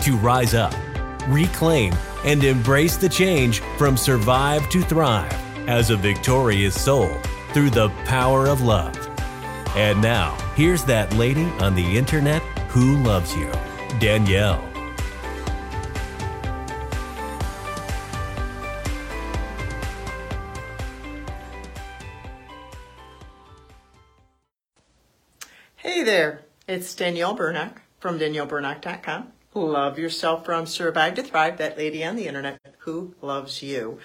to rise up, reclaim, and embrace the change from survive to thrive as a victorious soul through the power of love. And now, here's that lady on the internet who loves you, Danielle. Hey there, it's Danielle Bernock from DanielleBernock.com. Love yourself from Survive to Thrive, that lady on the internet who loves you.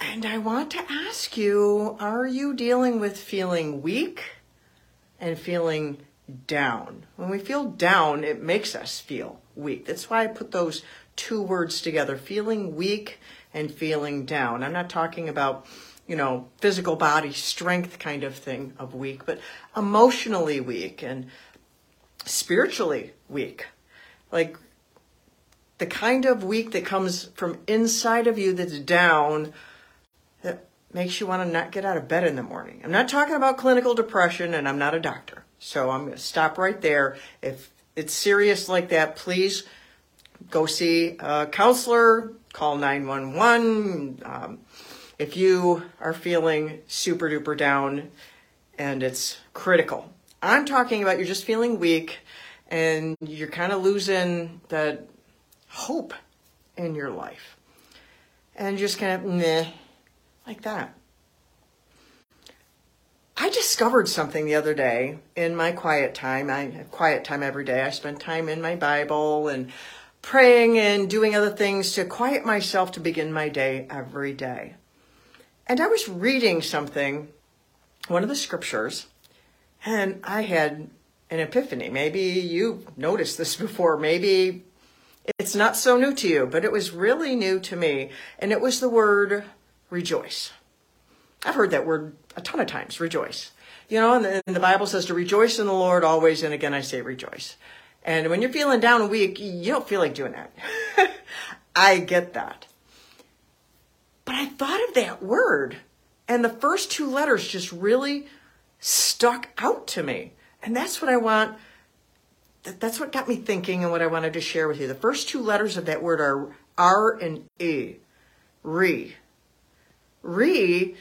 And I want to ask you are you dealing with feeling weak and feeling down? When we feel down, it makes us feel weak. That's why I put those two words together feeling weak and feeling down. I'm not talking about you know, physical body strength kind of thing of weak, but emotionally weak and spiritually weak. Like the kind of weak that comes from inside of you that's down that makes you want to not get out of bed in the morning. I'm not talking about clinical depression and I'm not a doctor. So I'm going to stop right there. If it's serious like that, please go see a counselor, call 911. Um, if you are feeling super duper down and it's critical. I'm talking about you're just feeling weak and you're kind of losing that hope in your life. And just kind of meh, like that. I discovered something the other day in my quiet time. I have quiet time every day. I spend time in my Bible and praying and doing other things to quiet myself to begin my day every day. And I was reading something, one of the scriptures, and I had an epiphany. Maybe you've noticed this before. Maybe it's not so new to you, but it was really new to me. And it was the word rejoice. I've heard that word a ton of times, rejoice. You know, and the, and the Bible says to rejoice in the Lord always, and again I say rejoice. And when you're feeling down and weak, you don't feel like doing that. I get that. But I thought of that word, and the first two letters just really stuck out to me. And that's what I want. That's what got me thinking and what I wanted to share with you. The first two letters of that word are R and E. Re. Re,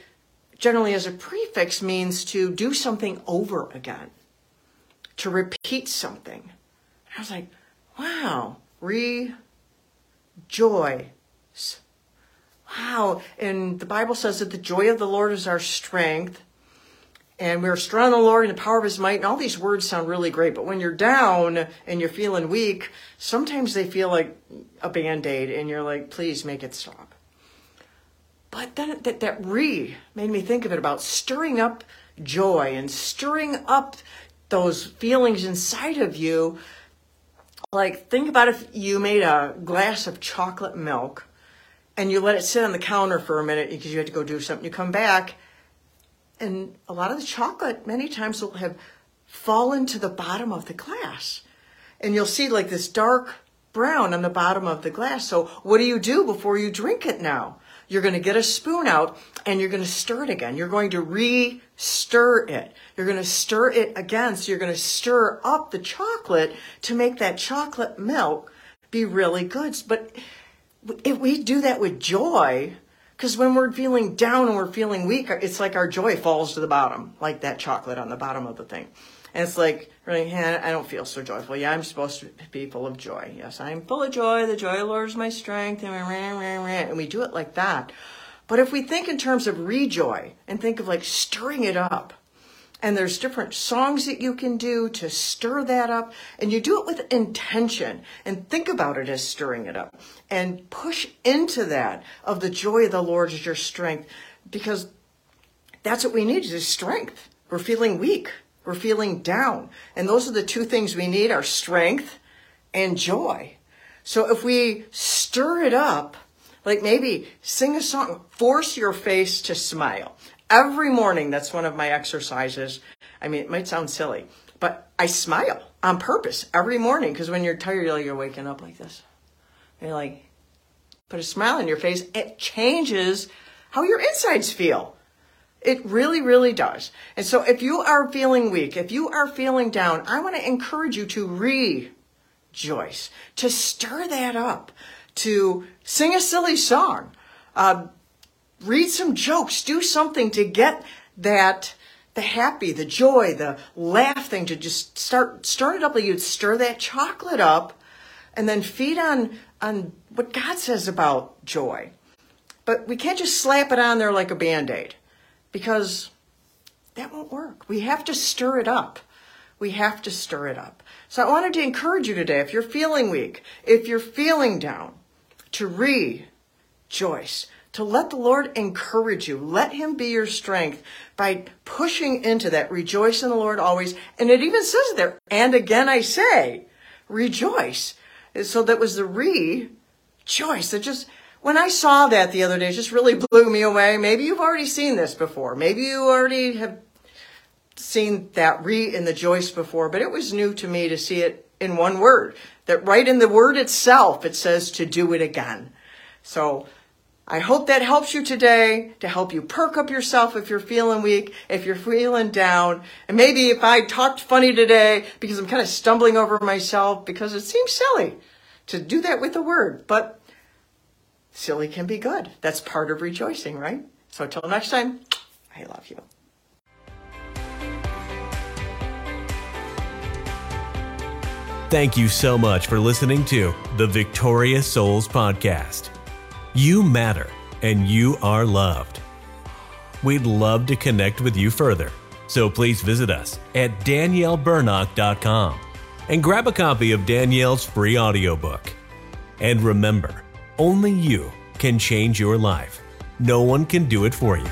generally as a prefix, means to do something over again, to repeat something. I was like, wow, rejoice wow. And the Bible says that the joy of the Lord is our strength. And we're strong in the Lord and the power of his might. And all these words sound really great. But when you're down and you're feeling weak, sometimes they feel like a band aid. And you're like, please make it stop. But then that, that re made me think of it about stirring up joy and stirring up those feelings inside of you. Like, think about if you made a glass of chocolate milk and you let it sit on the counter for a minute because you had to go do something. You come back, and a lot of the chocolate many times will have fallen to the bottom of the glass. And you'll see like this dark brown on the bottom of the glass. So, what do you do before you drink it now? You're going to get a spoon out and you're going to stir it again. You're going to re stir it. You're going to stir it again. So, you're going to stir up the chocolate to make that chocolate milk be really good. But if we do that with joy, because when we're feeling down and we're feeling weak, it's like our joy falls to the bottom, like that chocolate on the bottom of the thing. And it's like, really, I don't feel so joyful. Yeah, I'm supposed to be full of joy. Yes, I'm full of joy. The joy of the Lord is my strength. And we do it like that. But if we think in terms of rejoy and think of like stirring it up, and there's different songs that you can do to stir that up. And you do it with intention. And think about it as stirring it up. And push into that of the joy of the lord is your strength. Because that's what we need is strength. We're feeling weak. We're feeling down. And those are the two things we need our strength and joy. So if we stir it up, like maybe sing a song, force your face to smile. Every morning, that's one of my exercises. I mean, it might sound silly, but I smile on purpose every morning because when you're tired, you're, like, you're waking up like this. And you're like, put a smile on your face. It changes how your insides feel. It really, really does. And so if you are feeling weak, if you are feeling down, I want to encourage you to rejoice, to stir that up, to sing a silly song, uh, read some jokes, do something to get that the happy, the joy, the laugh thing to just start start it up like you'd stir that chocolate up and then feed on on what God says about joy. But we can't just slap it on there like a band-aid because that won't work. We have to stir it up. We have to stir it up. So I wanted to encourage you today, if you're feeling weak, if you're feeling down, to rejoice, to let the Lord encourage you. Let him be your strength by pushing into that. Rejoice in the Lord always. And it even says there, and again I say, rejoice. So that was the rejoice. That just, when I saw that the other day, it just really blew me away. Maybe you've already seen this before. Maybe you already have seen that re in the Joyce before, but it was new to me to see it in one word. That right in the word itself, it says to do it again. So I hope that helps you today to help you perk up yourself if you're feeling weak, if you're feeling down. And maybe if I talked funny today because I'm kind of stumbling over myself because it seems silly to do that with a word, but silly can be good. That's part of rejoicing, right? So until next time, I love you. Thank you so much for listening to the Victorious Souls Podcast. You matter and you are loved. We'd love to connect with you further, so please visit us at daniellebernock.com and grab a copy of Danielle's free audiobook. And remember, only you can change your life. No one can do it for you.